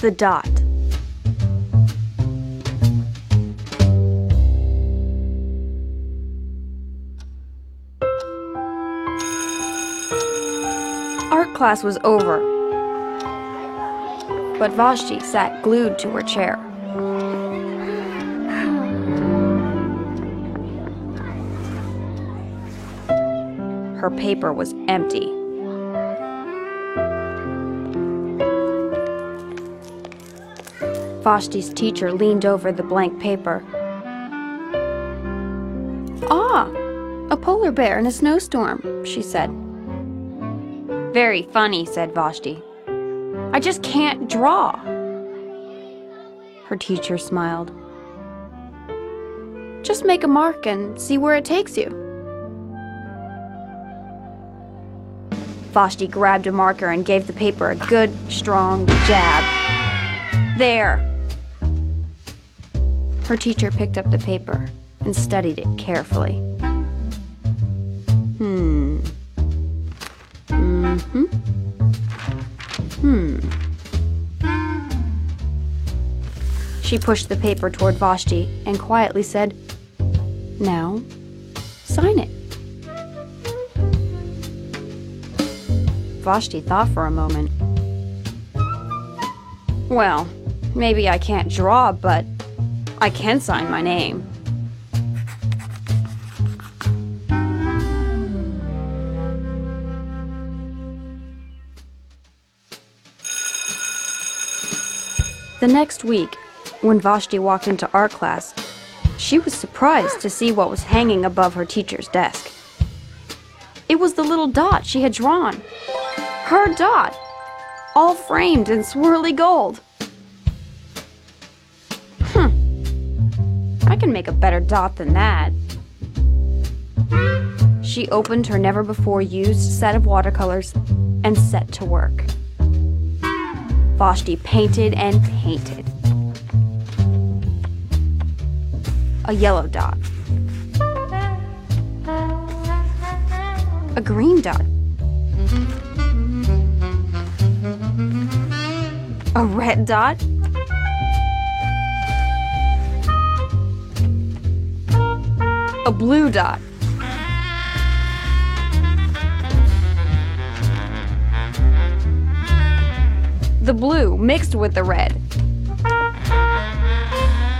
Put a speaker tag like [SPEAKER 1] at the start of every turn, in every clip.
[SPEAKER 1] The dot. Art class was over, but Vashti sat glued to her chair. Her paper was empty. Vashti's teacher leaned over the blank paper. Ah, a polar bear in a snowstorm, she said. Very funny, said Vashti. I just can't draw. Her teacher smiled. Just make a mark and see where it takes you. Vashti grabbed a marker and gave the paper a good, strong jab. There! Her teacher picked up the paper and studied it carefully. Hmm. Mm-hmm. Hmm. She pushed the paper toward Vashti and quietly said, Now, sign it. Vashti thought for a moment. Well, maybe I can't draw, but I can sign my name. The next week, when Vashti walked into art class, she was surprised to see what was hanging above her teacher's desk. It was the little dot she had drawn. Her dot, all framed in swirly gold. I can make a better dot than that. She opened her never before used set of watercolors and set to work. Vashti painted and painted. A yellow dot. A green dot. A red dot. A blue dot. The blue mixed with the red.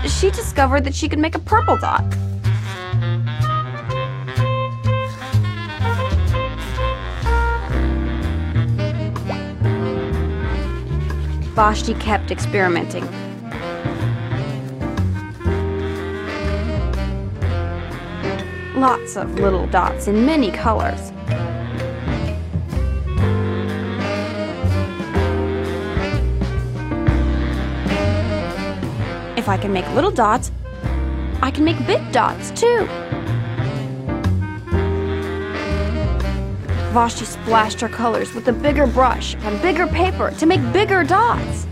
[SPEAKER 1] She discovered that she could make a purple dot. Vashti kept experimenting. Lots of little dots in many colors. If I can make little dots, I can make big dots too. Vashti splashed her colors with a bigger brush on bigger paper to make bigger dots.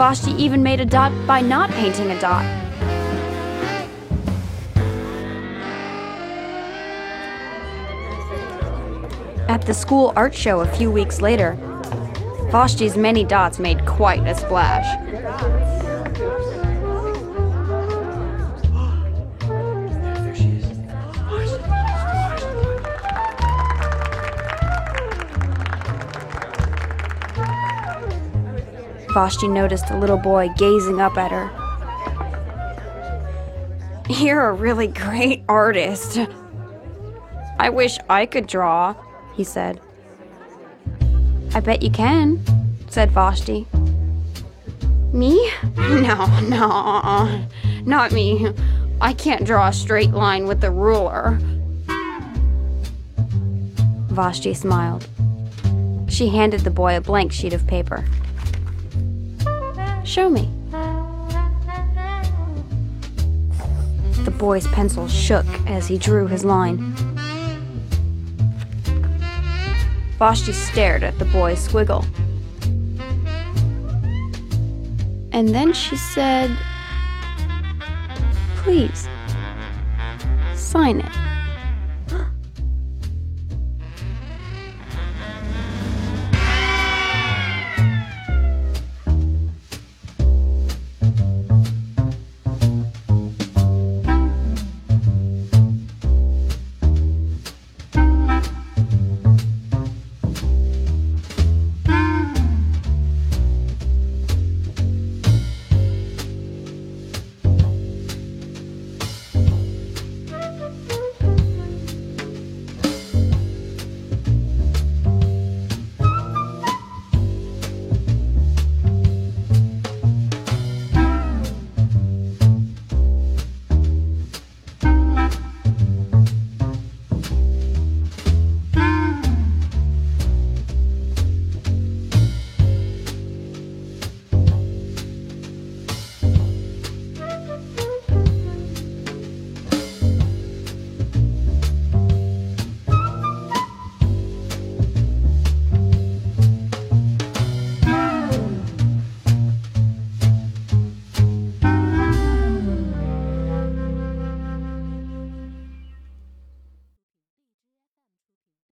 [SPEAKER 1] Vashti even made a dot by not painting a dot. At the school art show a few weeks later, Vashti's many dots made quite a splash. Vashti noticed a little boy gazing up at her. You're a really great artist. I wish I could draw, he said. I bet you can, said Vashti. Me? No, no, not me. I can't draw a straight line with a ruler. Vashti smiled. She handed the boy a blank sheet of paper. Show me. The boy's pencil shook as he drew his line. Vashti stared at the boy's squiggle. And then she said, Please, sign it.